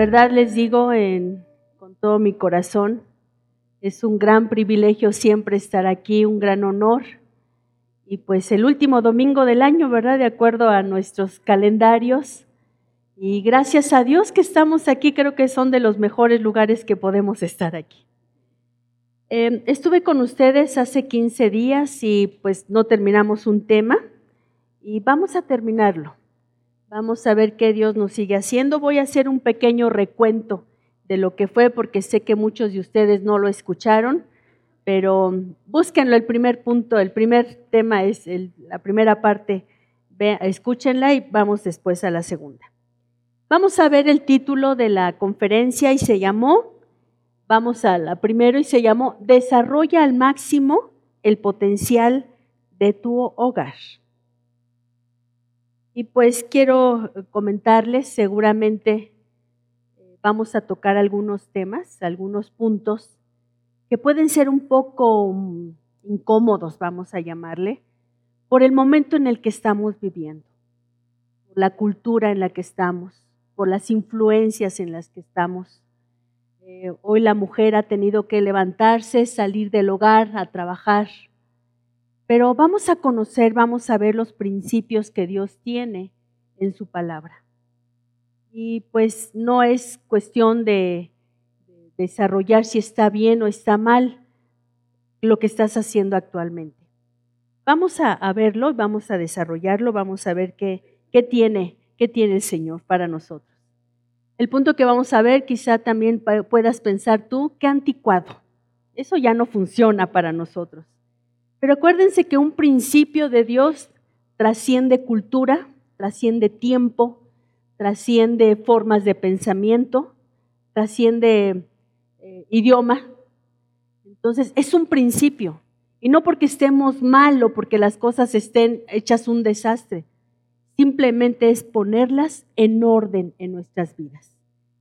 verdad les digo con todo mi corazón, es un gran privilegio siempre estar aquí, un gran honor. Y pues el último domingo del año, ¿verdad? De acuerdo a nuestros calendarios. Y gracias a Dios que estamos aquí, creo que son de los mejores lugares que podemos estar aquí. Em, estuve con ustedes hace 15 días y pues no terminamos un tema y vamos a terminarlo. Vamos a ver qué Dios nos sigue haciendo. Voy a hacer un pequeño recuento de lo que fue porque sé que muchos de ustedes no lo escucharon, pero búsquenlo el primer punto, el primer tema es la primera parte, escúchenla y vamos después a la segunda. Vamos a ver el título de la conferencia y se llamó Vamos a la primero y se llamó Desarrolla al máximo el potencial de tu hogar. Y pues quiero comentarles, seguramente eh, vamos a tocar algunos temas, algunos puntos que pueden ser un poco mm, incómodos, vamos a llamarle, por el momento en el que estamos viviendo, por la cultura en la que estamos, por las influencias en las que estamos eh, hoy la mujer ha tenido que levantarse, salir del hogar, a trabajar. Pero vamos a conocer, vamos a ver los principios que Dios tiene en su palabra. Y pues no es cuestión de, desarrollar si está bien o está mal lo que estás haciendo actualmente. Vamos a, verlo, vamos a desarrollarlo, vamos a ver qué, qué tiene, qué tiene el Señor para nosotros. El punto que vamos a ver, quizá también puedas pensar tú, qué anticuado. Eso ya no funciona para nosotros. Pero acuérdense que un principio de Dios trasciende cultura, trasciende tiempo, trasciende formas de pensamiento, trasciende eh, idioma. Entonces, es un principio. Y no porque estemos mal o porque las cosas estén hechas un desastre. Simplemente es ponerlas en orden en nuestras vidas.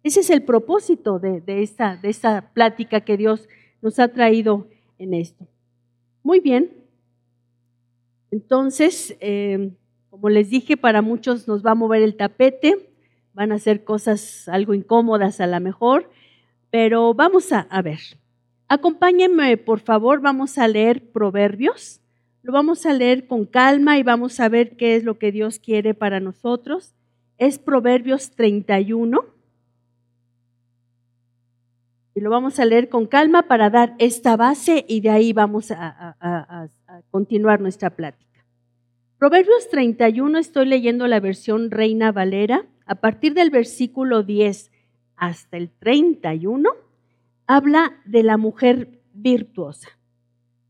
Ese es el propósito de, esta, de esta plática que Dios nos ha traído en esto. Muy bien. Entonces, eh, como les dije, para muchos nos va a mover el tapete, van a ser cosas algo incómodas a lo mejor, pero vamos a, a ver. Acompáñenme, por favor, vamos a leer Proverbios. Lo vamos a leer con calma y vamos a ver qué es lo que Dios quiere para nosotros. Es Proverbios 31 y lo vamos a leer con calma para dar esta base y de ahí vamos a, continuar nuestra plática. Proverbios 31, estoy leyendo la versión Reina Valera, a partir del versículo 10 hasta el 31, habla de la mujer virtuosa.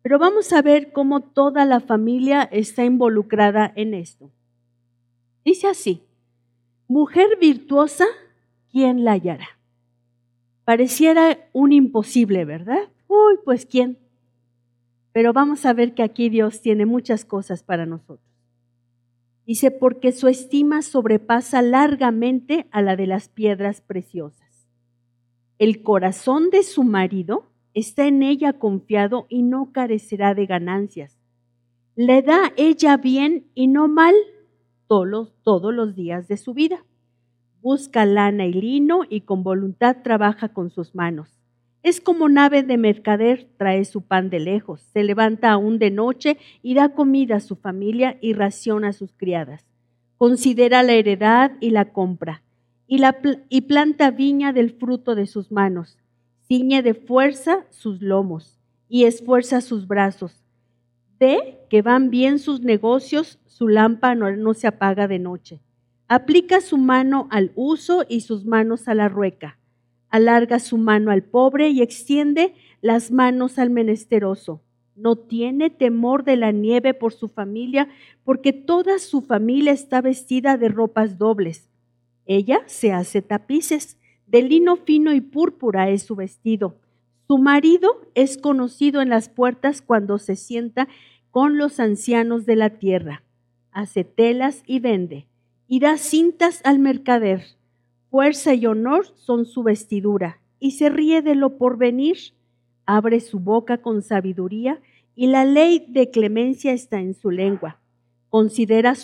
Pero vamos a ver cómo toda la familia está involucrada en esto. Dice así, mujer virtuosa, ¿quién la hallará? Pareciera un imposible, ¿verdad? Uy, pues ¿quién? Pero vamos a ver que aquí Dios tiene muchas cosas para nosotros. Dice, porque su estima sobrepasa largamente a la de las piedras preciosas. El corazón de su marido está en ella confiado y no carecerá de ganancias. Le da ella bien y no mal todos, todos los días de su vida busca lana y lino y con voluntad trabaja con sus manos. Es como nave de mercader, trae su pan de lejos, se levanta aún de noche y da comida a su familia y ración a sus criadas. Considera la heredad y la compra, y, la, y planta viña del fruto de sus manos. Ciñe de fuerza sus lomos y esfuerza sus brazos. Ve que van bien sus negocios, su lámpara no se apaga de noche. Aplica su mano al uso y sus manos a la rueca. Alarga su mano al pobre y extiende las manos al menesteroso. No tiene temor de la nieve por su familia, porque toda su familia está vestida de ropas dobles. Ella se hace tapices, de lino fino y púrpura es su vestido. Su marido es conocido en las puertas cuando se sienta con los ancianos de la tierra. Hace telas y vende y da cintas al mercader. Fuerza y honor son su vestidura, y se ríe de lo porvenir. Abre su boca con sabiduría, y la ley de clemencia está en su lengua. Considera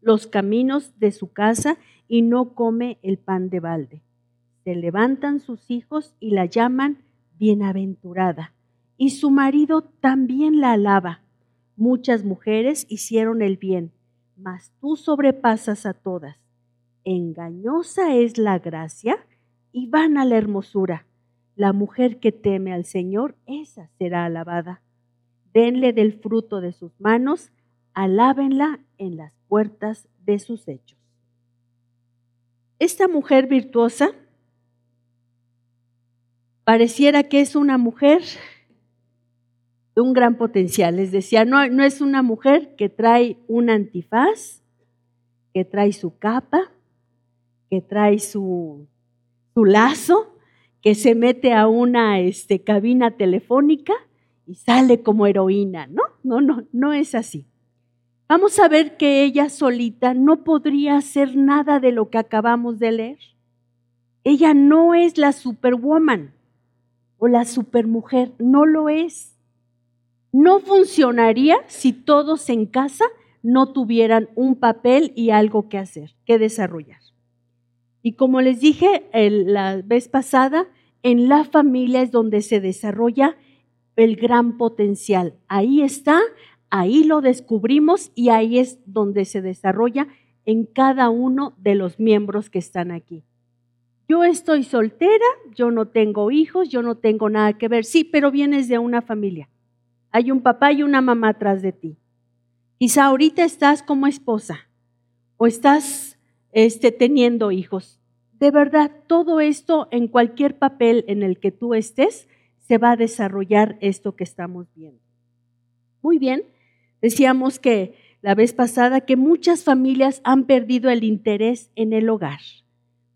los caminos de su casa y no come el pan de balde. Se levantan sus hijos y la llaman bienaventurada, y su marido también la alaba. Muchas mujeres hicieron el bien, mas tú sobrepasas a todas. Engañosa es la gracia y vana la hermosura. La mujer que teme al Señor, esa será alabada. Denle del fruto de sus manos, alábenla en las puertas de sus hechos. Esta mujer virtuosa pareciera que es una mujer de un gran potencial. Les decía, no, no es una mujer que trae un antifaz, que trae su capa, que trae su, su lazo, que se mete a una este, cabina telefónica y sale como heroína. No, no, no, no es así. Vamos a ver que ella solita no podría hacer nada de lo que acabamos de leer. Ella no es la superwoman o la supermujer, no lo es. No funcionaría si todos en casa no tuvieran un papel y algo que hacer, que desarrollar. Y como les dije la vez pasada, en la familia es donde se desarrolla el gran potencial. Ahí está, ahí lo descubrimos y ahí es donde se desarrolla en cada uno de los miembros que están aquí yo estoy soltera, yo no tengo hijos, yo no tengo nada que ver. Sí, pero vienes de una familia. Hay un papá y una mamá atrás de ti. Quizá ahorita estás como esposa o estás este, teniendo hijos. De verdad, todo esto en cualquier papel en el que tú estés, se va a desarrollar esto que estamos viendo. Muy bien, decíamos que la vez pasada que muchas familias han perdido el interés en el hogar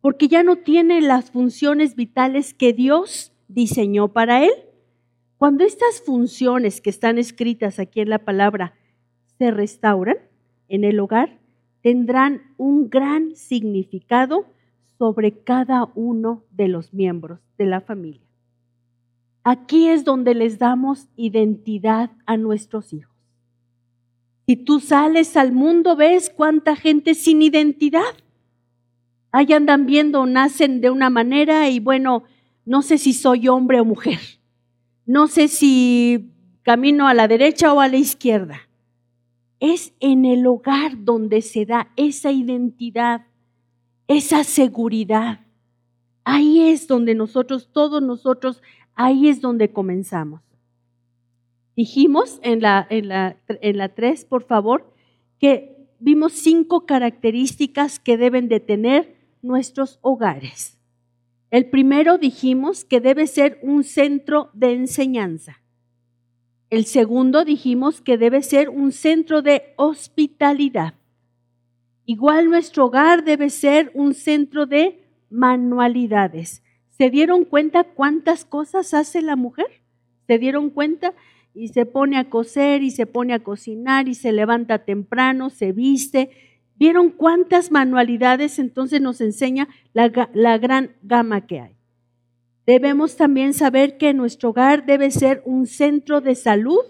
porque ya no tiene las funciones vitales que Dios diseñó para él. Cuando estas funciones que están escritas aquí en la palabra se restauran en el hogar, tendrán un gran significado sobre cada uno de los miembros de la familia. Aquí es donde les damos identidad a nuestros hijos. Si tú sales al mundo, ves cuánta gente sin identidad ahí andan viendo, nacen de una manera y bueno, no sé si soy hombre o mujer, no sé si camino a la derecha o a la izquierda. Es en el hogar donde se da esa identidad, esa seguridad. Ahí es donde nosotros, todos nosotros, ahí es donde comenzamos. Dijimos en la, en la, en la 3, por favor, que vimos cinco características que deben de tener nuestros hogares. El primero dijimos que debe ser un centro de enseñanza. El segundo dijimos que debe ser un centro de hospitalidad. Igual nuestro hogar debe ser un centro de manualidades. ¿Se dieron cuenta cuántas cosas hace la mujer? ¿Se dieron cuenta? Y se pone a coser y se pone a cocinar y se levanta temprano, se viste, ¿Vieron cuántas manualidades entonces nos enseña la, gran gama que hay? Debemos también saber que nuestro hogar debe ser un centro de salud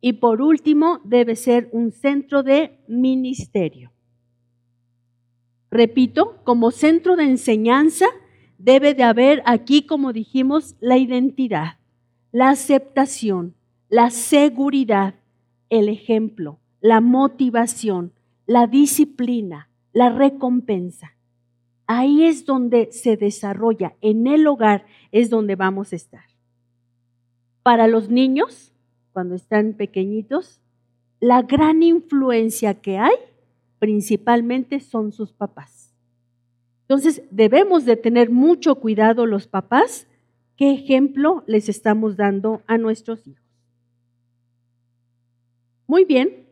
y por último debe ser un centro de ministerio. Repito, como centro de enseñanza debe de haber aquí, como dijimos, la identidad, la aceptación, la seguridad, el ejemplo, la motivación, la disciplina, la recompensa. Ahí es donde se desarrolla, en el hogar es donde vamos a estar. Para los niños, cuando están pequeñitos, la gran influencia que hay principalmente son sus papás. Entonces debemos de tener mucho cuidado los papás, qué ejemplo les estamos dando a nuestros hijos. Muy bien,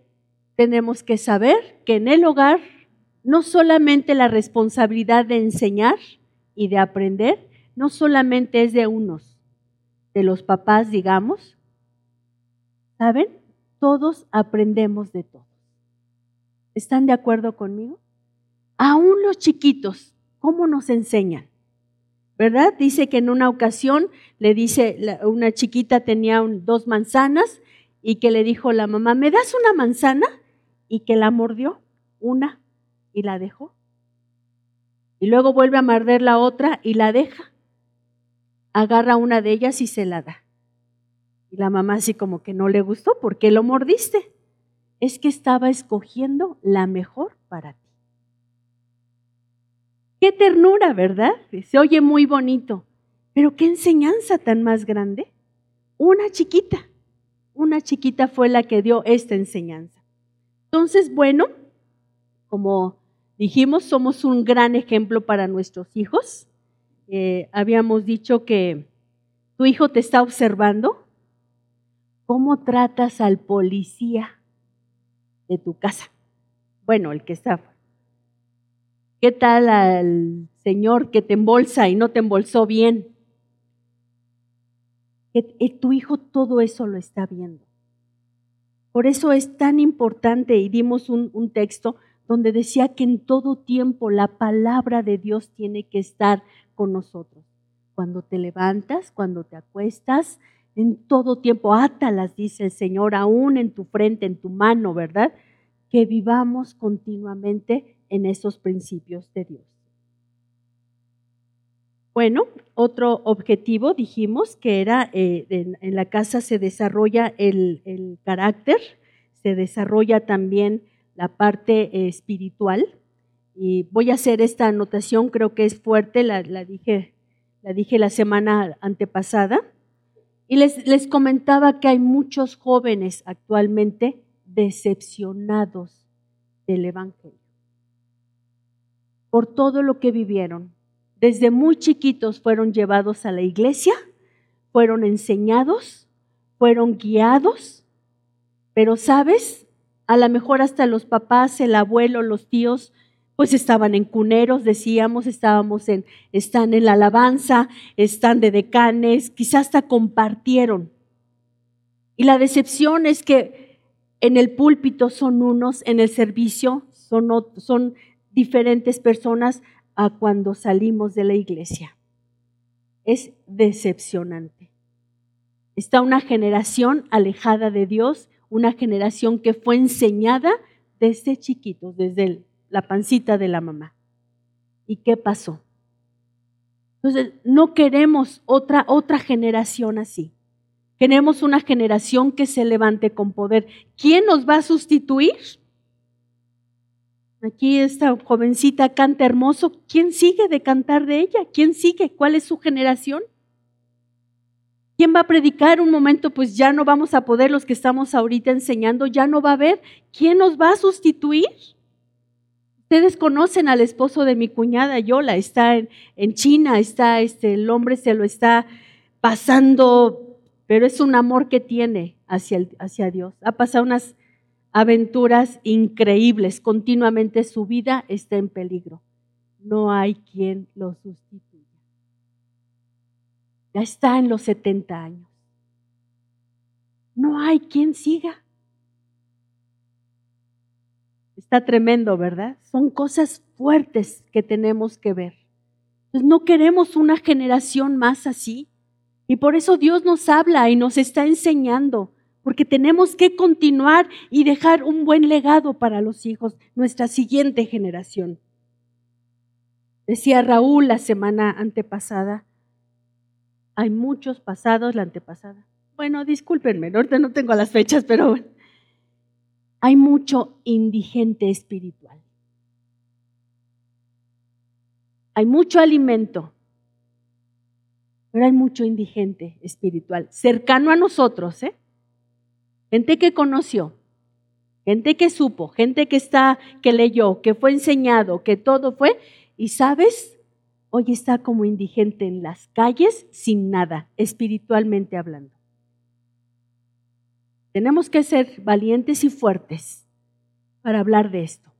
tenemos que saber que en el hogar no solamente la responsabilidad de enseñar y de aprender, no solamente es de unos, de los papás, digamos, ¿saben? Todos aprendemos de todos. ¿Están de acuerdo conmigo? Aún los chiquitos, ¿cómo nos enseñan? ¿Verdad? Dice que en una ocasión le dice, una chiquita tenía dos manzanas y que le dijo la mamá, ¿me das una manzana? Y que la mordió una y la dejó. Y luego vuelve a morder la otra y la deja. Agarra una de ellas y se la da. Y la mamá así como que no le gustó, ¿por qué lo mordiste? Es que estaba escogiendo la mejor para ti. Qué ternura, ¿verdad? Se oye muy bonito, pero qué enseñanza tan más grande. Una chiquita, una chiquita fue la que dio esta enseñanza. Entonces, bueno, como dijimos, somos un gran ejemplo para nuestros hijos. Eh, habíamos dicho que tu hijo te está observando. ¿Cómo tratas al policía de tu casa? Bueno, el que está. ¿Qué tal al señor que te embolsa y no te embolsó bien? Que tu hijo todo eso lo está viendo. Por eso es tan importante, y dimos un, texto donde decía que en todo tiempo la palabra de Dios tiene que estar con nosotros. Cuando te levantas, cuando te acuestas, en todo tiempo, átalas, dice el Señor, aún en tu frente, en tu mano, ¿verdad? Que vivamos continuamente en esos principios de Dios. Bueno, otro objetivo dijimos que era eh, en, la casa se desarrolla el, carácter, se desarrolla también la parte eh, espiritual. Y voy a hacer esta anotación, creo que es fuerte, la, dije, la dije la semana antepasada. Y les, les comentaba que hay muchos jóvenes actualmente decepcionados del Evangelio por todo lo que vivieron. Desde muy chiquitos fueron llevados a la iglesia, fueron enseñados, fueron guiados, pero sabes, a lo mejor hasta los papás, el abuelo, los tíos, pues estaban en cuneros, decíamos, estábamos en, están en la alabanza, están de decanes, quizás hasta compartieron. Y la decepción es que en el púlpito son unos, en el servicio son, son diferentes personas a cuando salimos de la iglesia. Es decepcionante. Está una generación alejada de Dios una generación que fue enseñada desde chiquitos, desde la pancita de la mamá. ¿Y qué pasó? Entonces, no queremos otra, otra generación así. Queremos una generación que se levante con poder. ¿Quién nos va a sustituir? Aquí esta jovencita canta hermoso. ¿Quién sigue de cantar de ella? ¿Quién sigue? ¿Cuál es su generación? ¿Quién va a predicar un momento? Pues ya no vamos a poder los que estamos ahorita enseñando, ya no va a haber. ¿Quién nos va a sustituir? Ustedes conocen al esposo de mi cuñada Yola, está en, China, está, este, el hombre se lo está pasando, pero es un amor que tiene hacia, hacia Dios. Ha pasado unas aventuras increíbles, continuamente su vida está en peligro. No hay quien lo sustituya ya está en los 70 años. No hay quien siga. Está tremendo, ¿verdad? Son cosas fuertes que tenemos que ver. Pues no queremos una generación más así. Y por eso Dios nos habla y nos está enseñando, porque tenemos que continuar y dejar un buen legado para los hijos, nuestra siguiente generación. Decía Raúl la semana antepasada, hay muchos pasados, la antepasada. Bueno, discúlpenme, ahorita no tengo las fechas, pero. Hay mucho indigente espiritual. Hay mucho alimento, pero hay mucho indigente espiritual, cercano a nosotros, ¿eh? Gente que conoció, gente que supo, gente que está, que leyó, que fue enseñado, que todo fue, y sabes, hoy está como indigente en las calles sin nada, espiritualmente hablando. Tenemos que ser valientes y fuertes para hablar de esto.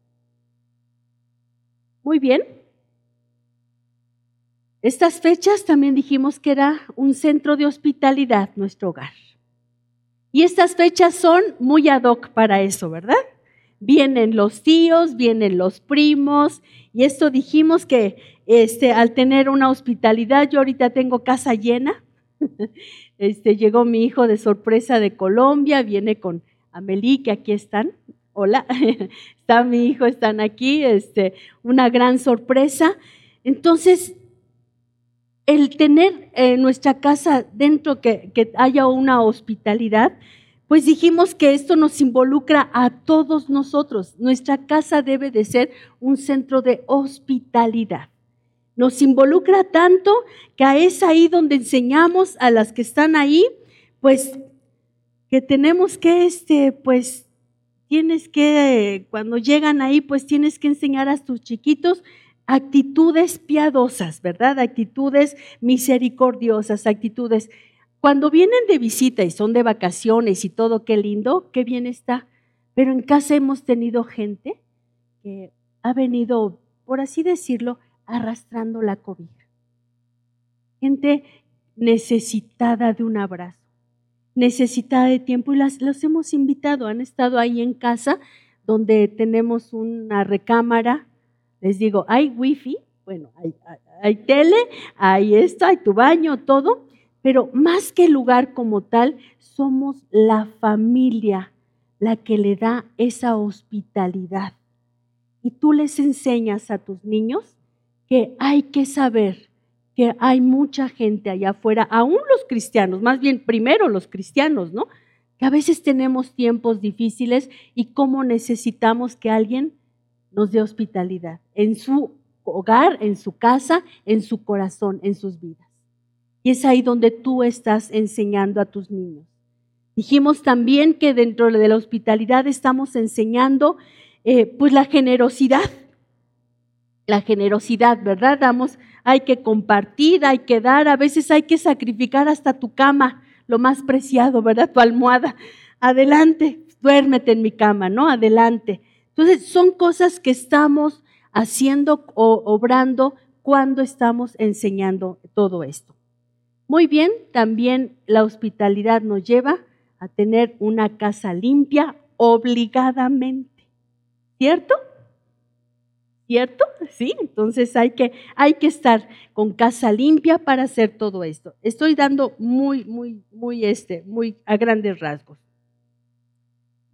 Muy bien. Estas fechas también dijimos que era un centro de hospitalidad nuestro hogar. Y estas fechas son muy ad hoc para eso, ¿verdad? Vienen los tíos, vienen los primos, y esto dijimos que este, al tener una hospitalidad, yo ahorita tengo casa llena. Este, llegó mi hijo de sorpresa de Colombia, viene con Amelie, que aquí están. Hola, está mi hijo, están aquí, este, una gran sorpresa. Entonces, el tener en nuestra casa dentro que, que haya una hospitalidad, pues dijimos que esto nos involucra a todos nosotros. Nuestra casa debe de ser un centro de hospitalidad. Nos involucra tanto que es ahí donde enseñamos a las que están ahí, pues que tenemos que, este, pues, tienes que, cuando llegan ahí, pues tienes que enseñar a tus chiquitos actitudes piadosas, ¿verdad? Actitudes misericordiosas, actitudes. Cuando vienen de visita y son de vacaciones y todo, qué lindo, qué bien está. Pero en casa hemos tenido gente que ha venido, por así decirlo, arrastrando la cobija. Gente necesitada de un abrazo, necesitada de tiempo y las, los hemos invitado, han estado ahí en casa donde tenemos una recámara les digo, hay wifi, bueno, hay, tele, hay esto, hay tu baño, todo, pero más que el lugar como tal, somos la familia la que le da esa hospitalidad. Y tú les enseñas a tus niños que hay que saber que hay mucha gente allá afuera, aún los cristianos, más bien primero los cristianos, ¿no? Que a veces tenemos tiempos difíciles y cómo necesitamos que alguien nos dé hospitalidad en su hogar, en su casa, en su corazón, en sus vidas. Y es ahí donde tú estás enseñando a tus niños. Dijimos también que dentro de la hospitalidad estamos enseñando eh, pues la generosidad. La generosidad, ¿verdad? Damos, hay que compartir, hay que dar, a veces hay que sacrificar hasta tu cama, lo más preciado, ¿verdad? Tu almohada. Adelante, duérmete en mi cama, ¿no? Adelante. Entonces, son cosas que estamos haciendo o obrando cuando estamos enseñando todo esto. Muy bien, también la hospitalidad nos lleva a tener una casa limpia obligadamente. ¿Cierto? ¿Cierto? Sí, entonces hay que, hay que estar con casa limpia para hacer todo esto. Estoy dando muy, muy, muy, este, muy a grandes rasgos.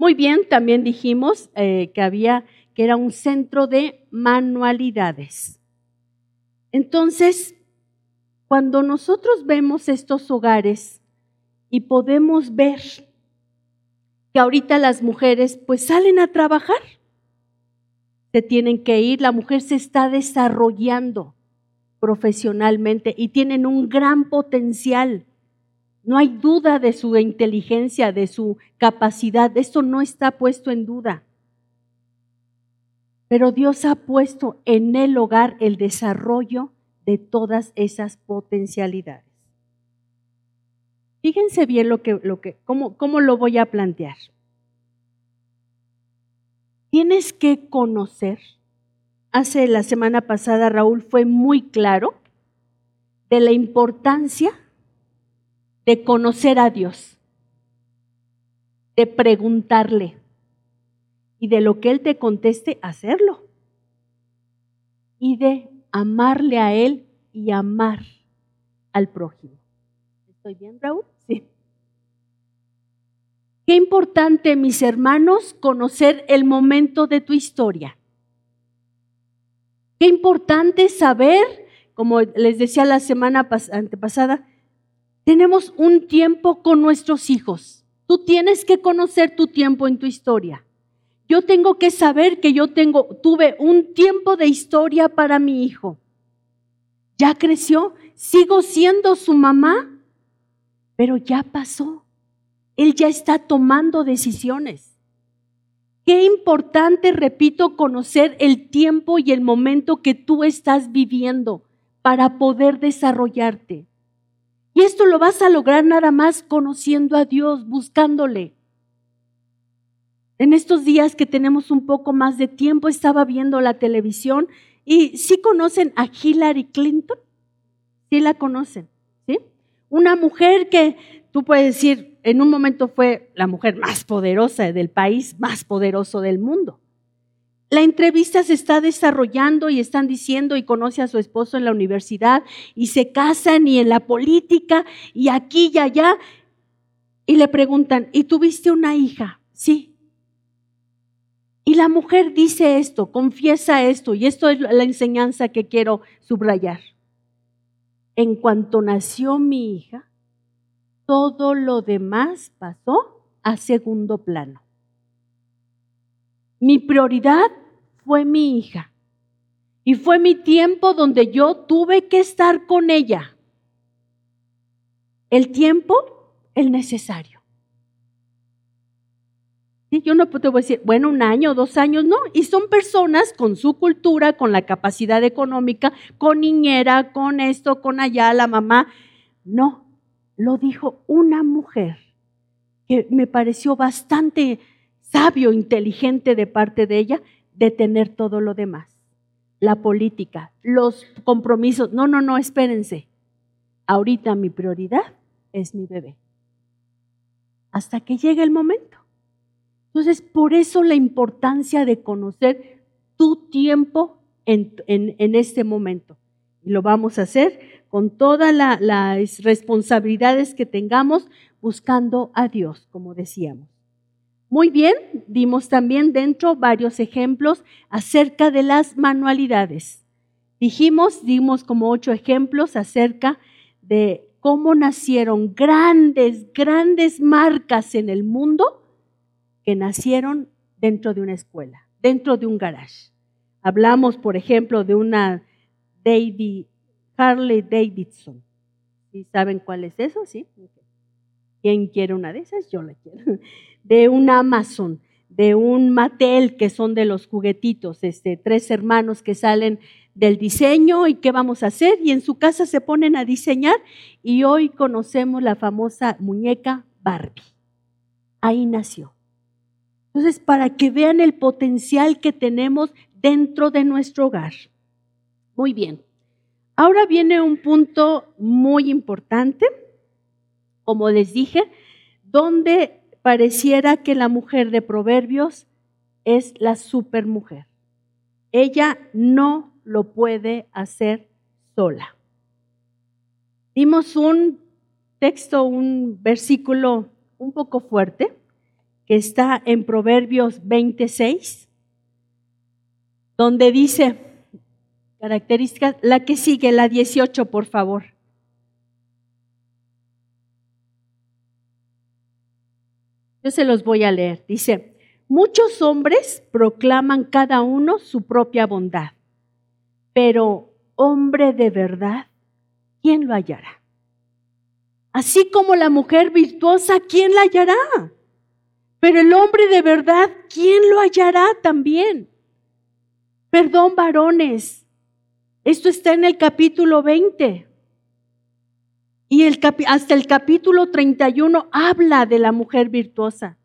Muy bien, también dijimos eh, que había, que era un centro de manualidades. Entonces, cuando nosotros vemos estos hogares y podemos ver que ahorita las mujeres pues salen a trabajar, se tienen que ir, la mujer se está desarrollando profesionalmente y tienen un gran potencial. No hay duda de su inteligencia, de su capacidad. Esto no está puesto en duda. Pero Dios ha puesto en el hogar el desarrollo de todas esas potencialidades. Fíjense bien lo que, lo que, cómo, cómo lo voy a plantear. Tienes que conocer. Hace la semana pasada Raúl fue muy claro de la importancia de conocer a Dios, de preguntarle y de lo que Él te conteste, hacerlo. Y de amarle a Él y amar al prójimo. ¿Estoy bien, Raúl? Sí. Qué importante, mis hermanos, conocer el momento de tu historia. Qué importante saber, como les decía la semana antepasada, tenemos un tiempo con nuestros hijos. Tú tienes que conocer tu tiempo en tu historia. Yo tengo que saber que yo tengo, tuve un tiempo de historia para mi hijo. Ya creció, sigo siendo su mamá, pero ya pasó. Él ya está tomando decisiones. Qué importante, repito, conocer el tiempo y el momento que tú estás viviendo para poder desarrollarte. Y esto lo vas a lograr nada más conociendo a Dios, buscándole. En estos días que tenemos un poco más de tiempo, estaba viendo la televisión y sí conocen a Hillary Clinton. Sí la conocen, ¿sí? Una mujer que tú puedes decir, en un momento fue la mujer más poderosa del país, más poderoso del mundo. La entrevista se está desarrollando y están diciendo y conoce a su esposo en la universidad y se casan y en la política y aquí y allá. Y le preguntan, ¿y tuviste una hija? Sí. Y la mujer dice esto, confiesa esto, y esto es la enseñanza que quiero subrayar. En cuanto nació mi hija, todo lo demás pasó a segundo plano. Mi prioridad fue mi hija. Y fue mi tiempo donde yo tuve que estar con ella. El tiempo, el necesario. Yo no puedo decir, bueno, un año, dos años, no. Y son personas con su cultura, con la capacidad económica, con niñera, con esto, con allá, la mamá. No, lo dijo una mujer que me pareció bastante sabio, inteligente de parte de ella, de tener todo lo demás. La política, los compromisos. No, no, no, espérense. Ahorita mi prioridad es mi bebé. Hasta que llegue el momento. Entonces, por eso la importancia de conocer tu tiempo en, este momento. Y lo vamos a hacer con todas las responsabilidades que tengamos buscando a Dios, como decíamos. Muy bien, dimos también dentro varios ejemplos acerca de las manualidades. Dijimos, dimos como ocho ejemplos acerca de cómo nacieron grandes, grandes marcas en el mundo que nacieron dentro de una escuela, dentro de un garage. Hablamos, por ejemplo, de una David, Harley Davidson. ¿Sí saben cuál es eso? ¿Sí? ¿Quién quiere una de esas? Yo la quiero. De un Amazon, de un Mattel, que son de los juguetitos, este, tres hermanos que salen del diseño y qué vamos a hacer. Y en su casa se ponen a diseñar y hoy conocemos la famosa muñeca Barbie. Ahí nació. Entonces, para que vean el potencial que tenemos dentro de nuestro hogar. Muy bien. Ahora viene un punto muy importante, como les dije, donde pareciera que la mujer de Proverbios es la supermujer. Ella no lo puede hacer sola. Dimos un texto, un versículo un poco fuerte, que está en Proverbios 26, donde dice características, la que sigue, la 18, por favor. Yo se los voy a leer. Dice, muchos hombres proclaman cada uno su propia bondad, pero hombre de verdad, ¿quién lo hallará? Así como la mujer virtuosa, ¿quién la hallará? Pero el hombre de verdad, ¿quién lo hallará también? Perdón, varones. Esto está en el capítulo 20. Y el hasta el capítulo 31 habla de la mujer virtuosa.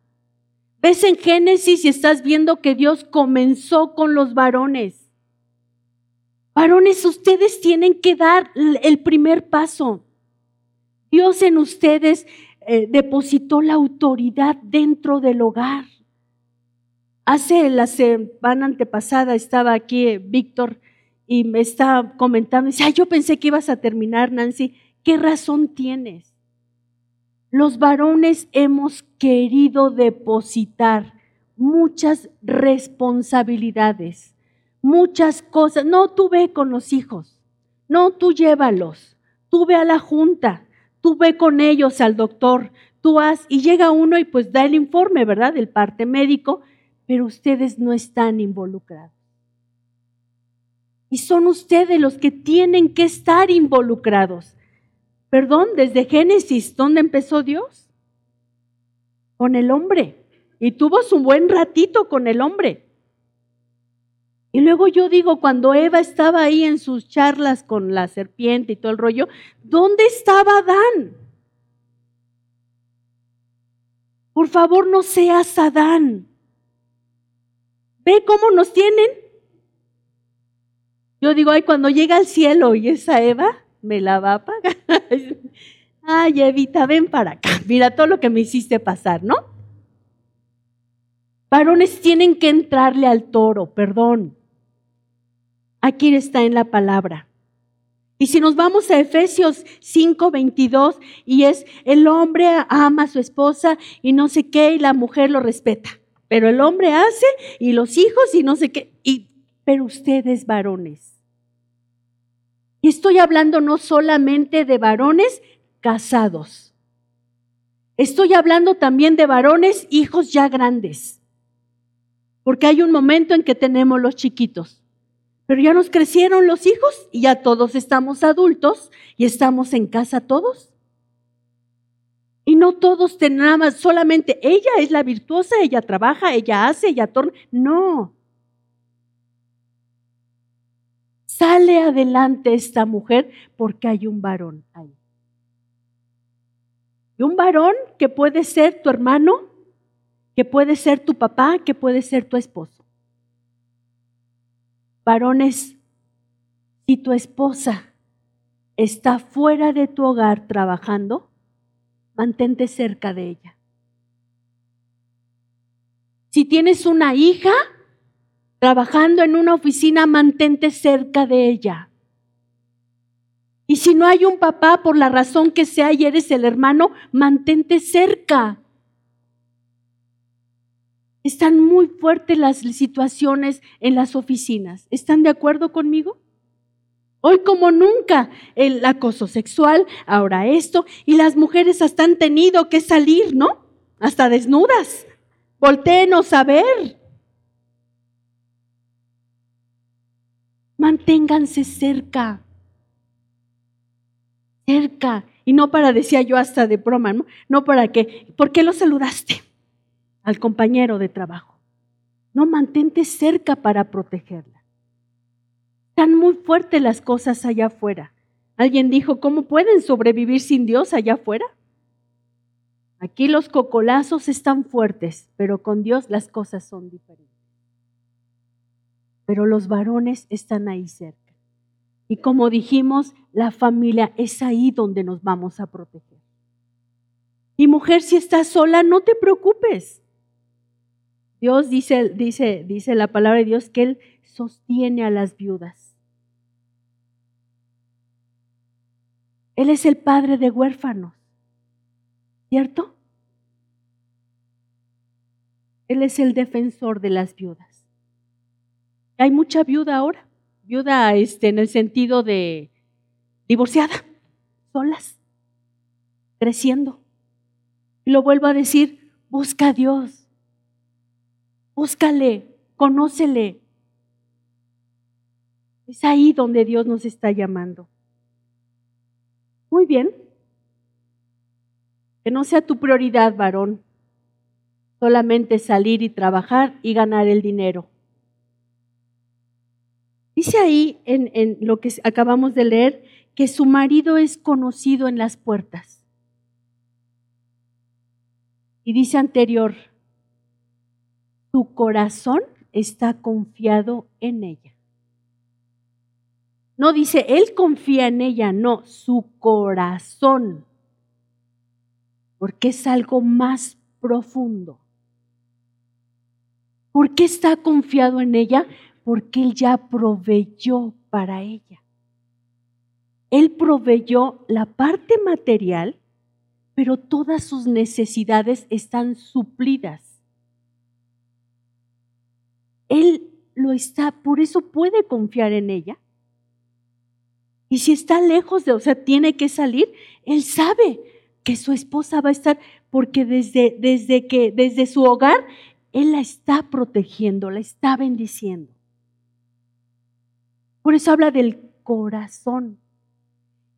Ves en Génesis y estás viendo que Dios comenzó con los varones. Varones, ustedes tienen que dar el primer paso. Dios en ustedes eh, depositó la autoridad dentro del hogar. Hace la semana antepasada estaba aquí Víctor y me estaba comentando, dice, yo pensé que ibas a terminar, Nancy. ¿Qué razón tienes? Los varones hemos querido depositar muchas responsabilidades, muchas cosas. No, tú ve con los hijos, no, tú llévalos, tú ve a la junta, tú ve con ellos al doctor, tú has, y llega uno y pues da el informe, ¿verdad? Del parte médico, pero ustedes no están involucrados. Y son ustedes los que tienen que estar involucrados. Perdón, desde Génesis, ¿dónde empezó Dios? Con el hombre. Y tuvo su buen ratito con el hombre. Y luego yo digo, cuando Eva estaba ahí en sus charlas con la serpiente y todo el rollo, ¿dónde estaba Adán? Por favor, no seas Adán. ¿Ve cómo nos tienen? Yo digo, ay, cuando llega al cielo y esa Eva me la va a pagar. ay, Evita, ven para acá. Mira todo lo que me hiciste pasar, ¿no? Varones tienen que entrarle al toro, perdón. Aquí está en la palabra. Y si nos vamos a Efesios 5:22 y es el hombre ama a su esposa y no sé qué y la mujer lo respeta. pero el hombre hace y los hijos y no sé qué. Y, pero ustedes varones. Estoy hablando no solamente de varones casados. Estoy hablando también de varones hijos ya grandes. Porque hay un momento en que tenemos los chiquitos. Pero ya nos crecieron los hijos y ya todos estamos adultos y estamos en casa todos. Y no todos tenemos solamente ella es la virtuosa, ella trabaja, ella hace, ella torna. No. Sale adelante esta mujer porque hay un varón ahí. Y un varón que puede ser tu hermano, que puede ser tu papá, que puede ser tu esposo. Varones, si tu esposa está fuera de tu hogar trabajando, mantente cerca de ella. Si tienes una hija trabajando en una oficina, mantente cerca de ella. Y si no hay un papá por la razón que sea y eres el hermano, mantente cerca. Están muy fuertes las situaciones en las oficinas. ¿Están de acuerdo conmigo? Hoy como nunca el acoso sexual, ahora esto, y las mujeres hasta han tenido que salir, ¿no? Hasta desnudas. Voltéenos a ver. Manténganse cerca. Cerca. Y no para, decía yo hasta de broma, ¿no? Para que, ¿por qué lo saludaste al compañero de trabajo? No, mantente cerca para protegerla. Están muy fuertes las cosas allá afuera. Alguien dijo, ¿cómo pueden sobrevivir sin Dios allá afuera? Aquí los cocolazos están fuertes, pero con Dios las cosas son diferentes. Pero los varones están ahí cerca. Y como dijimos, la familia es ahí donde nos vamos a proteger. Y mujer, si estás sola, no te preocupes. Dios dice, dice, dice la palabra de Dios que Él sostiene a las viudas. Él es el padre de huérfanos, ¿cierto? Él es el defensor de las viudas. Hay mucha viuda ahora, viuda este, en el sentido de divorciada, solas, creciendo. Y lo vuelvo a decir, busca a Dios, búscale, conócele. Es ahí donde Dios nos está llamando. Muy bien. Que no sea tu prioridad, varón, solamente salir y trabajar y ganar el dinero. Dice ahí en, lo que acabamos de leer que su marido es conocido en las puertas. Y dice anterior, su corazón está confiado en ella. No dice, él confía en ella, no, su corazón, porque es algo más profundo. ¿Por qué está confiado en ella? Porque él ya proveyó para ella. Él proveyó la parte material, pero todas sus necesidades están suplidas. Él lo está, por eso puede confiar en ella y si está lejos de, o sea, tiene que salir, él sabe que su esposa va a estar, porque desde, desde que, desde su hogar, él la está protegiendo, la está bendiciendo. Por eso habla del corazón.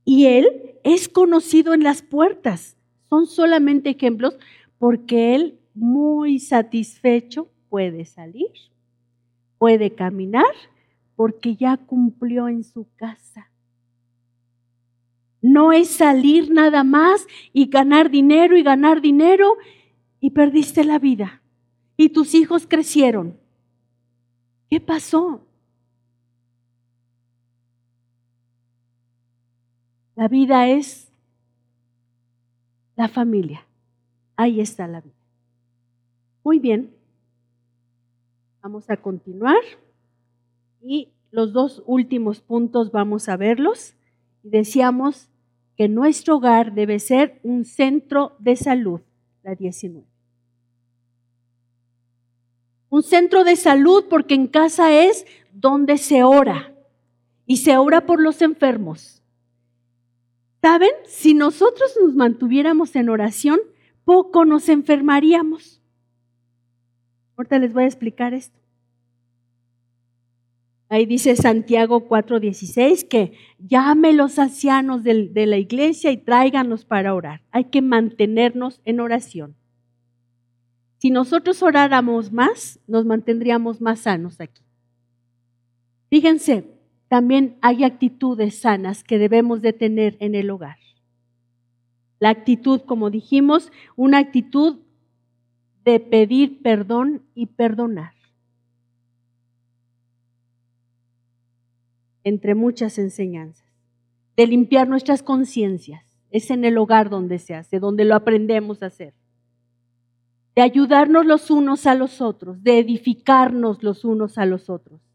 Y él es conocido en las puertas. Son solamente ejemplos porque él muy satisfecho puede salir, puede caminar, porque ya cumplió en su casa. No es salir nada más y ganar dinero y ganar dinero y perdiste la vida. Y tus hijos crecieron. ¿Qué pasó? La vida es la familia. Ahí está la vida. Muy bien. Vamos a continuar. Y los dos últimos puntos vamos a verlos. Decíamos que nuestro hogar debe ser un centro de salud, la 19. Un centro de salud porque en casa es donde se ora y se ora por los enfermos. ¿Saben? Si nosotros nos mantuviéramos en oración, poco nos enfermaríamos. Ahorita les voy a explicar esto. Ahí dice Santiago 4:16 que llame los ancianos de, la iglesia y tráiganlos para orar. Hay que mantenernos en oración. Si nosotros oráramos más, nos mantendríamos más sanos aquí. Fíjense, también hay actitudes sanas que debemos de tener en el hogar. La actitud, como dijimos, una actitud de pedir perdón y perdonar. Entre muchas enseñanzas. De limpiar nuestras conciencias. Es en el hogar donde se hace, donde lo aprendemos a hacer. De ayudarnos los unos a los otros, de edificarnos los unos a los otros.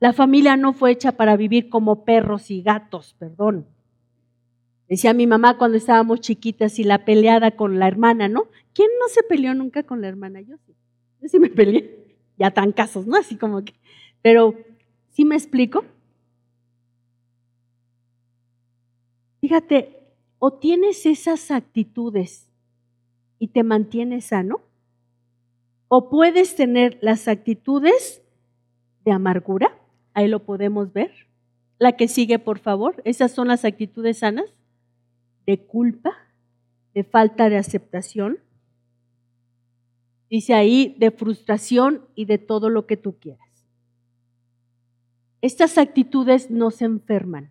La familia no fue hecha para vivir como perros y gatos, perdón. Decía mi mamá cuando estábamos chiquitas y la peleada con la hermana, ¿no? ¿Quién no se peleó nunca con la hermana? Yo sí. Yo sí me peleé. Ya tan casos, ¿no? Así como que. Pero, ¿sí me explico? Fíjate, o tienes esas actitudes y te mantienes sano, o puedes tener las actitudes de amargura Ahí lo podemos ver. La que sigue, por favor. Esas son las actitudes sanas de culpa, de falta de aceptación. Dice ahí de frustración y de todo lo que tú quieras. Estas actitudes nos enferman.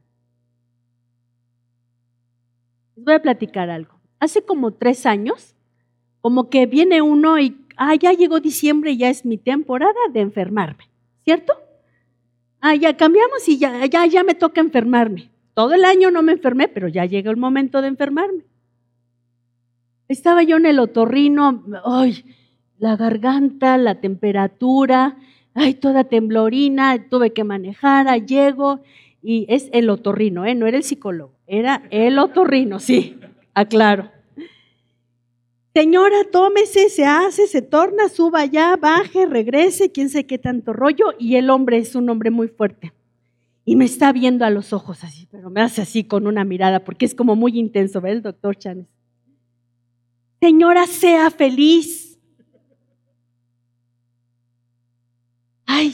Les voy a platicar algo. Hace como tres años, como que viene uno y, ah, ya llegó diciembre ya es mi temporada de enfermarme, ¿cierto? Ah, ya cambiamos y ya, ya, ya me toca enfermarme. Todo el año no me enfermé, pero ya llega el momento de enfermarme. Estaba yo en el otorrino, ay, la garganta, la temperatura, ay, toda temblorina, tuve que manejar, llego, y es el otorrino, ¿eh? no era el psicólogo, era el otorrino, sí, aclaro. Señora, tómese, se hace, se torna, suba ya, baje, regrese, quién sé qué tanto rollo. Y el hombre es un hombre muy fuerte. Y me está viendo a los ojos así, pero me hace así con una mirada, porque es como muy intenso, ¿ve el doctor Chanes? Señora, sea feliz. Ay,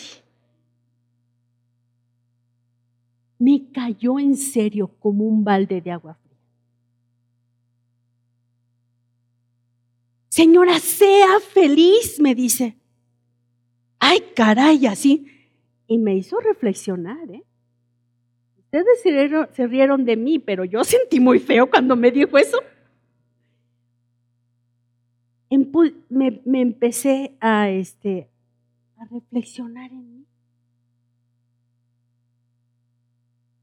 me cayó en serio como un balde de agua Señora, sea feliz, me dice. Ay, caray, así. Y me hizo reflexionar, ¿eh? Ustedes se rieron, de mí, pero yo sentí muy feo cuando me dijo eso. Me, me, empecé a, este, a reflexionar en mí.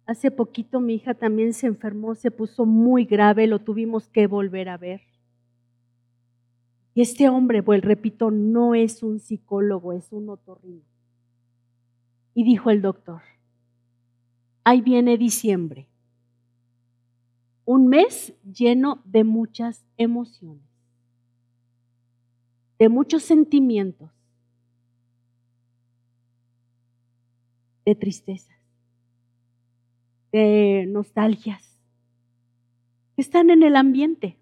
Hace poquito mi hija también se enfermó, se puso muy grave, lo tuvimos que volver a ver. Y este hombre, pues repito, no es un psicólogo, es un otorrino. Y dijo el doctor, ahí viene diciembre, un mes lleno de muchas emociones, de muchos sentimientos, de tristezas, de nostalgias, que están en el ambiente.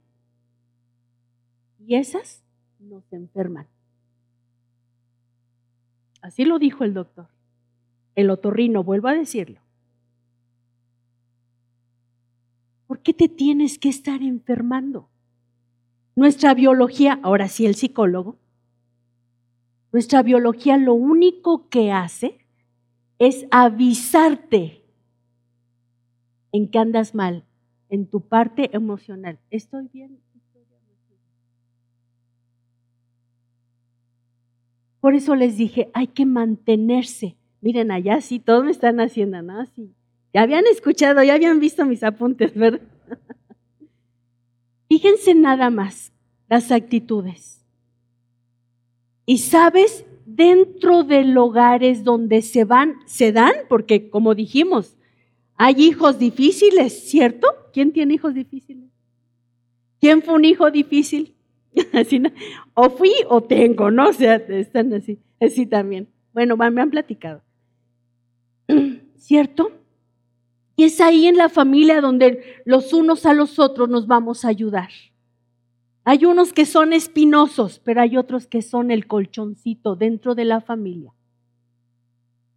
Y esas nos enferman. Así lo dijo el doctor. El otorrino, vuelvo a decirlo. ¿Por qué te tienes que estar enfermando? Nuestra biología, ahora sí el psicólogo, nuestra biología lo único que hace es avisarte en que andas mal, en tu parte emocional. Estoy bien, Por eso les dije, hay que mantenerse. Miren, allá sí, todos me están haciendo, ¿no? Ya habían escuchado, ya habían visto mis apuntes, ¿verdad? Fíjense nada más las actitudes. Y sabes, dentro de hogares donde se van, se dan, porque como dijimos, hay hijos difíciles, ¿cierto? ¿Quién tiene hijos difíciles? ¿Quién fue un hijo difícil? Así, O fui o tengo, ¿no? O sea, están así. Sí, también. Bueno, me han platicado. ¿Cierto? Y es ahí en la familia donde los unos a los otros nos vamos a ayudar. Hay unos que son espinosos, pero hay otros que son el colchoncito dentro de la familia.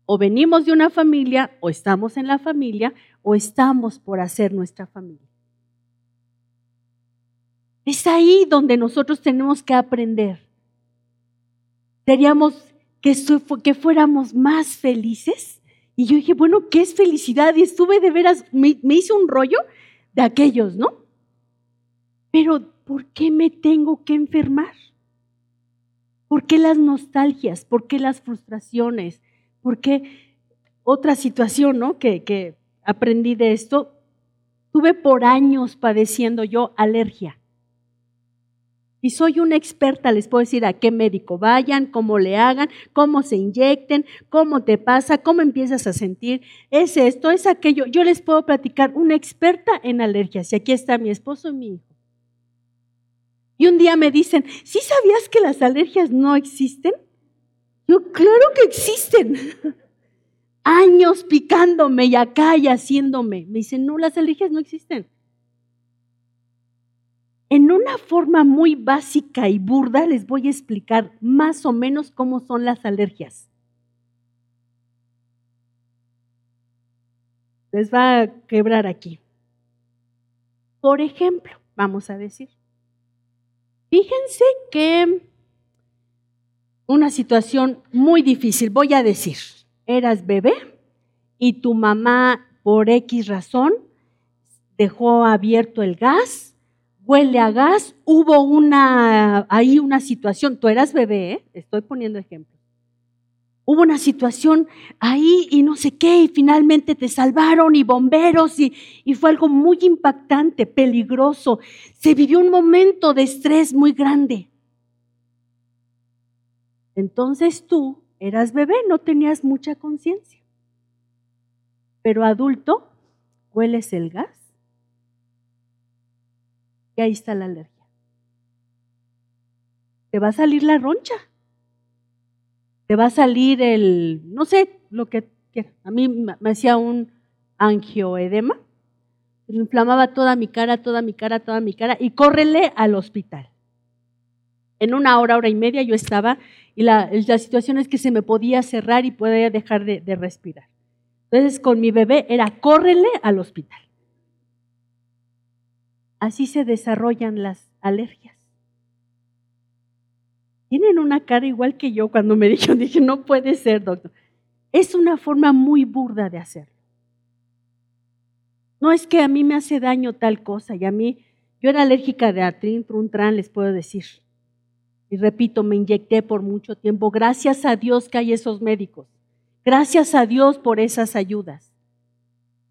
O venimos de una familia, o estamos en la familia, o estamos por hacer nuestra familia. Es ahí donde nosotros tenemos que aprender. Seríamos que, fuéramos más felices. Y yo dije, bueno, ¿qué es felicidad? Y estuve de veras, me, me hice un rollo de aquellos, ¿no? Pero ¿por qué me tengo que enfermar? ¿Por qué las nostalgias? ¿Por qué las frustraciones? ¿Por qué otra situación, ¿no? Que, que aprendí de esto. Tuve por años padeciendo yo alergia. Y soy una experta, les puedo decir a qué médico vayan, cómo le hagan, cómo se inyecten, cómo te pasa, cómo empiezas a sentir. Es esto, es aquello. Yo les puedo platicar, una experta en alergias. Y aquí está mi esposo y mi hijo. Y un día me dicen, ¿sí sabías que las alergias no existen? Yo, claro que existen. Años picándome y acá y haciéndome. Me dicen, no, las alergias no existen en una forma muy básica y burda les voy a explicar más o menos cómo son las alergias. Les va a quebrar aquí. Por ejemplo, vamos a decir, fíjense que una situación muy difícil, voy a decir, eras bebé y tu mamá por X razón dejó abierto el gas huele a gas, hubo una, ahí una situación, tú eras bebé, ¿eh? estoy poniendo ejemplo. Hubo una situación ahí y no sé qué, y finalmente te salvaron y bomberos y, y fue algo muy impactante, peligroso. Se vivió un momento de estrés muy grande. Entonces tú eras bebé, no tenías mucha conciencia. Pero adulto, hueles el gas y ahí está la alergia. Te va a salir la roncha. Te va a salir el, no sé, lo que A mí me hacía un angioedema. Inflamaba toda mi cara, toda mi cara, toda mi cara y córrele al hospital. En una hora, hora y media yo estaba y la, situación es que se me podía cerrar y podía dejar de, de respirar. Entonces con mi bebé era córrele al hospital. Así se desarrollan las alergias. Tienen una cara igual que yo cuando me dijeron, dije, no puede ser, doctor. Es una forma muy burda de hacerlo. No es que a mí me hace daño tal cosa y a mí, yo era alérgica de atrin, truntran, les puedo decir. Y repito, me inyecté por mucho tiempo. Gracias a Dios que hay esos médicos. Gracias a Dios por esas ayudas.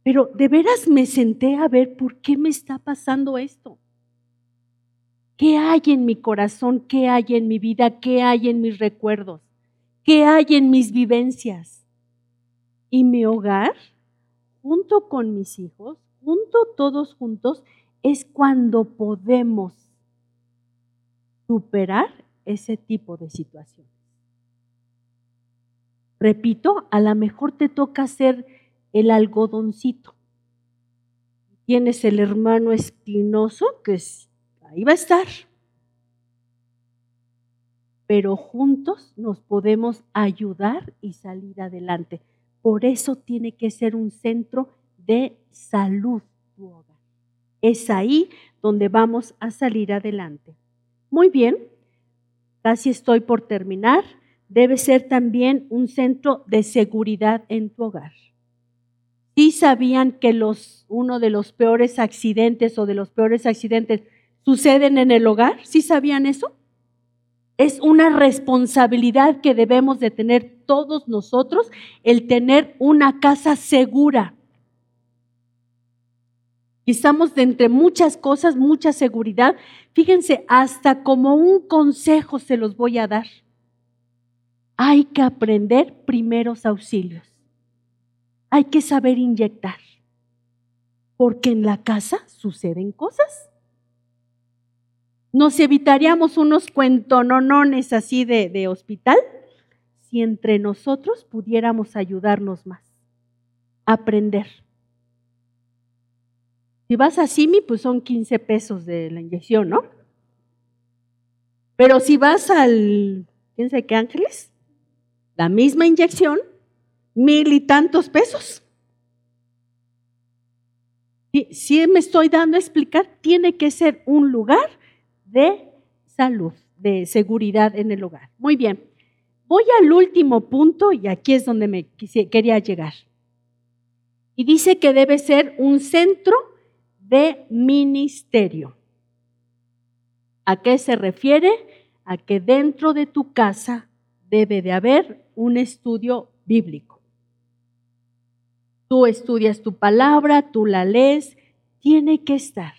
Pero de veras me senté a ver por qué me está pasando esto. ¿Qué hay en mi corazón? ¿Qué hay en mi vida? ¿Qué hay en mis recuerdos? ¿Qué hay en mis vivencias? Y mi hogar, junto con mis hijos, junto todos juntos, es cuando podemos superar ese tipo de situaciones. Repito, a lo mejor te toca ser el algodoncito. Tienes el hermano espinoso que ahí va a estar. Pero juntos nos podemos ayudar y salir adelante. Por eso tiene que ser un centro de salud tu hogar. Es ahí donde vamos a salir adelante. Muy bien, casi estoy por terminar. Debe ser también un centro de seguridad en tu hogar. ¿Sí sabían que los, uno de los peores accidentes o de los peores accidentes suceden en el hogar? ¿Sí sabían eso? Es una responsabilidad que debemos de tener todos nosotros, el tener una casa segura. Estamos de entre muchas cosas, mucha seguridad. Fíjense, hasta como un consejo se los voy a dar. Hay que aprender primeros auxilios hay que saber inyectar, porque en la casa suceden cosas. Nos evitaríamos unos cuentononones así de, de hospital si entre nosotros pudiéramos ayudarnos más, aprender. Si vas a Simi, pues son 15 pesos de la inyección, ¿no? Pero si vas al, ¿quién sabe qué ángeles? La misma inyección, mil y tantos pesos. Si, me estoy dando a explicar, tiene que ser un lugar de salud, de seguridad en el hogar. Muy bien. Voy al último punto y aquí es donde me quería llegar. Y dice que debe ser un centro de ministerio. ¿A qué se refiere? A que dentro de tu casa debe de haber un estudio bíblico. Tú estudias tu palabra, tú la lees, tiene que estar.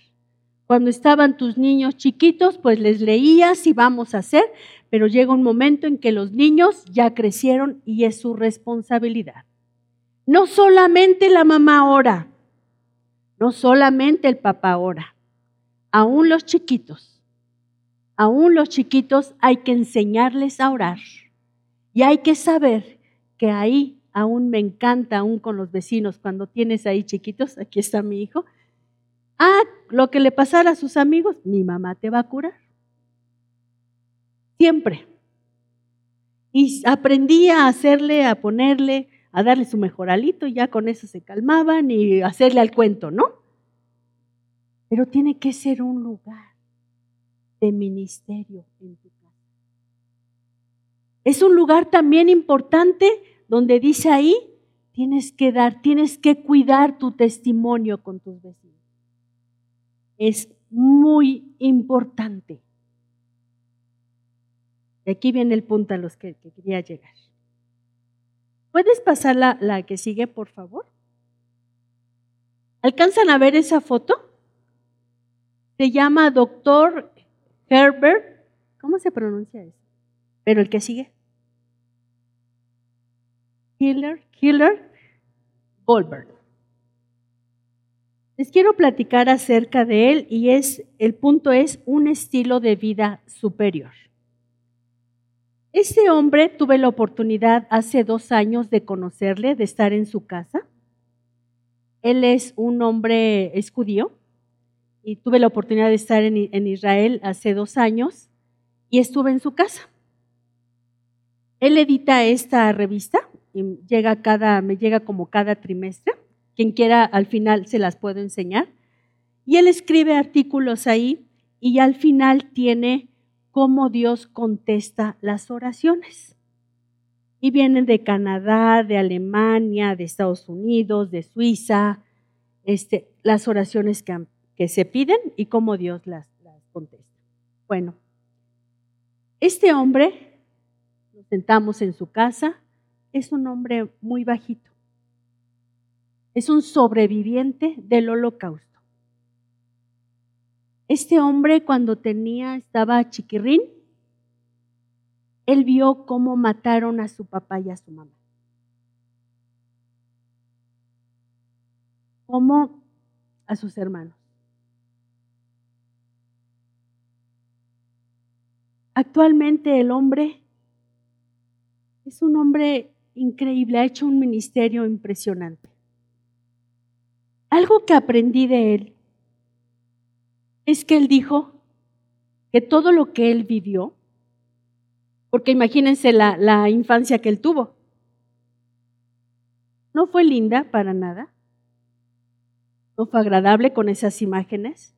Cuando estaban tus niños chiquitos, pues les leías y vamos a hacer, pero llega un momento en que los niños ya crecieron y es su responsabilidad. No solamente la mamá ora, no solamente el papá ora, aún los chiquitos, aún los chiquitos hay que enseñarles a orar. Y hay que saber que ahí aún me encanta, aún con los vecinos, cuando tienes ahí chiquitos, aquí está mi hijo, ah, lo que le pasara a sus amigos, mi mamá te va a curar. Siempre. Y aprendí a hacerle, a ponerle, a darle su mejor alito y ya con eso se calmaban y hacerle al cuento, ¿no? Pero tiene que ser un lugar de ministerio en tu casa. Es un lugar también importante donde dice ahí, tienes que dar, tienes que cuidar tu testimonio con tus vecinos. Es muy importante. Y aquí viene el punto a los que, que quería llegar. ¿Puedes pasar la, la que sigue, por favor? ¿Alcanzan a ver esa foto? Se llama doctor Herbert. ¿Cómo se pronuncia eso? Pero el que sigue. Killer, Killer Goldberg. Les quiero platicar acerca de él y es el punto es un estilo de vida superior. Este hombre tuve la oportunidad hace dos años de conocerle, de estar en su casa. Él es un hombre, es judío, y tuve la oportunidad de estar en, en Israel hace dos años y estuve en su casa. Él edita esta revista llega cada, me llega como cada trimestre. Quien quiera, al final se las puedo enseñar. Y él escribe artículos ahí y al final tiene cómo Dios contesta las oraciones. Y vienen de Canadá, de Alemania, de Estados Unidos, de Suiza, este, las oraciones que, que se piden y cómo Dios las, las contesta. Bueno, este hombre, nos sentamos en su casa, es un hombre muy bajito. Es un sobreviviente del holocausto. Este hombre cuando tenía, estaba chiquirrín, él vio cómo mataron a su papá y a su mamá. Como a sus hermanos. Actualmente el hombre es un hombre increíble, ha hecho un ministerio impresionante. Algo que aprendí de él es que él dijo que todo lo que él vivió, porque imagínense la, la infancia que él tuvo, no fue linda para nada, no fue agradable con esas imágenes.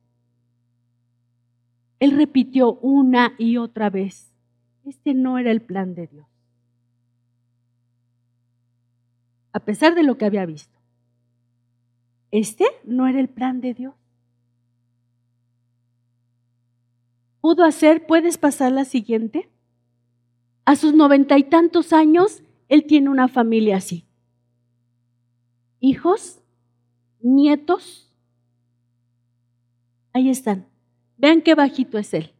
Él repitió una y otra vez, este no era el plan de Dios, a pesar de lo que había visto. Este no era el plan de Dios. pudo hacer, puedes pasar la siguiente. A sus noventa y tantos años, él tiene una familia así. Hijos, nietos, ahí están. Vean qué bajito es él.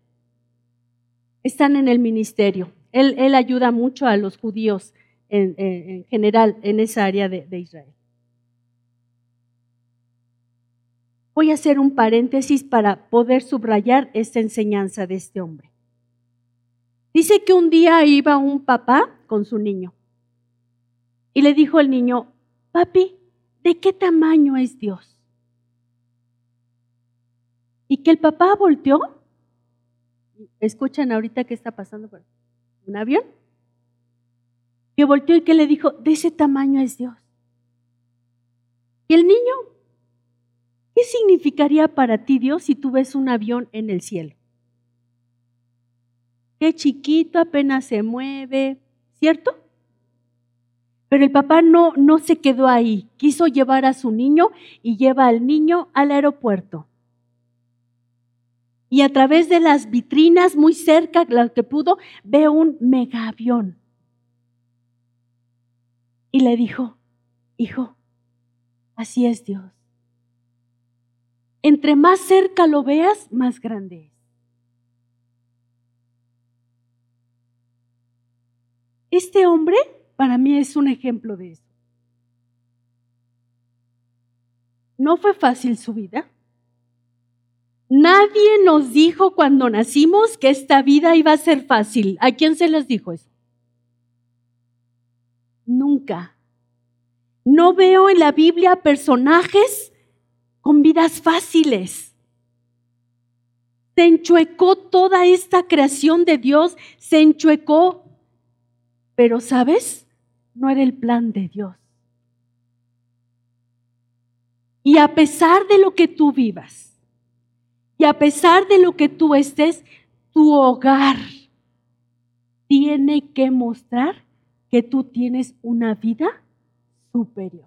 Están en el ministerio. Él, él ayuda mucho a los judíos en, general en esa área de Israel. Voy a hacer un paréntesis para poder subrayar esta enseñanza de este hombre. Dice que un día iba un papá con su niño. Y le dijo el niño, papi, ¿de qué tamaño es Dios? Y que el papá volteó. Escuchan ahorita qué está pasando un avión. Que volteó y que le dijo, de ese tamaño es Dios. Y el niño, ¿qué significaría para ti Dios si tú ves un avión en el cielo? Qué chiquito, apenas se mueve, ¿cierto? Pero el papá no, no se quedó ahí, quiso llevar a su niño y lleva al niño al aeropuerto. Y a través de las vitrinas muy cerca, lo que pudo, ve un megavión. Y le dijo, hijo, así es Dios. Entre más cerca lo veas, más grande es. Este hombre para mí es un ejemplo de eso. No fue fácil su vida. Nadie nos dijo cuando nacimos que esta vida iba a ser fácil. ¿A quién se les dijo eso? No veo en la Biblia personajes con vidas fáciles. Se enchuecó toda esta creación de Dios, se enchuecó. Pero, ¿sabes? No era el plan de Dios. Y a pesar de lo que tú vivas, y a pesar de lo que tú estés, tu hogar tiene que mostrar que tú tienes una vida superior.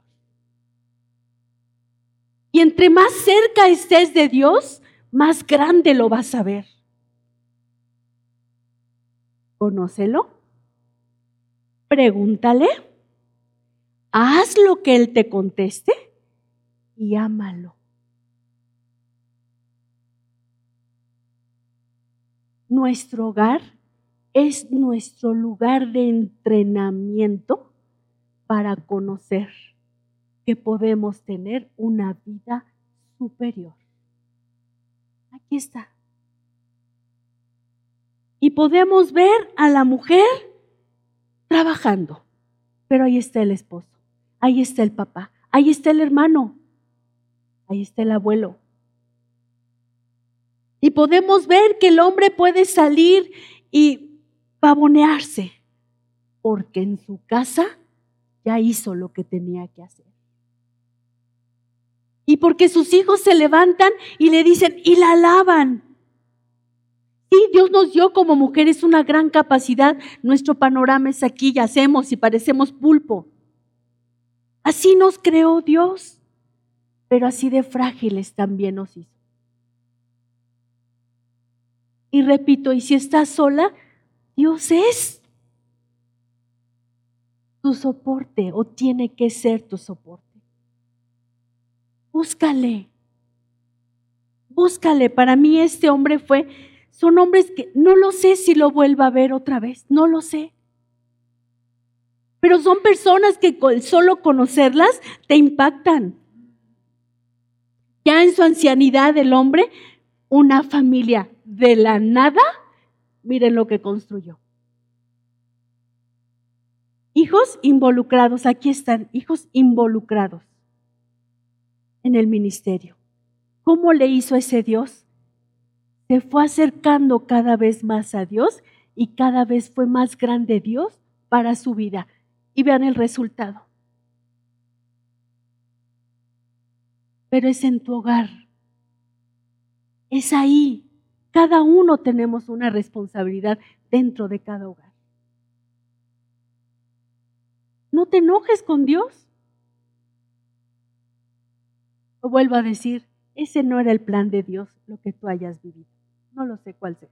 Y entre más cerca estés de Dios, más grande lo vas a ver. Conócelo, pregúntale, haz lo que Él te conteste y ámalo. Nuestro hogar es nuestro lugar de entrenamiento para conocer que podemos tener una vida superior. Aquí está. Y podemos ver a la mujer trabajando, pero ahí está el esposo, ahí está el papá, ahí está el hermano, ahí está el abuelo, y podemos ver que el hombre puede salir y pavonearse, porque en su casa ya hizo lo que tenía que hacer. Y porque sus hijos se levantan y le dicen y la alaban. Sí, Dios nos dio como mujeres una gran capacidad. Nuestro panorama es aquí y hacemos y parecemos pulpo. Así nos creó Dios, pero así de frágiles también nos hizo. Y repito, y si estás sola, Dios es tu soporte o tiene que ser tu soporte. Búscale. Búscale. Para mí este hombre fue, son hombres que no lo sé si lo vuelva a ver otra vez, no lo sé. Pero son personas que solo conocerlas te impactan. Ya en su ancianidad el hombre, una familia de la nada, miren lo que construyó. Hijos involucrados, aquí están, hijos involucrados en el ministerio. ¿Cómo le hizo ese Dios? Se fue acercando cada vez más a Dios y cada vez fue más grande Dios para su vida. Y vean el resultado. Pero es en tu hogar. Es ahí cada uno tenemos una responsabilidad dentro de cada hogar. No te enojes con Dios. O vuelvo a decir, ese no era el plan de Dios, lo que tú hayas vivido. No lo sé cuál sea.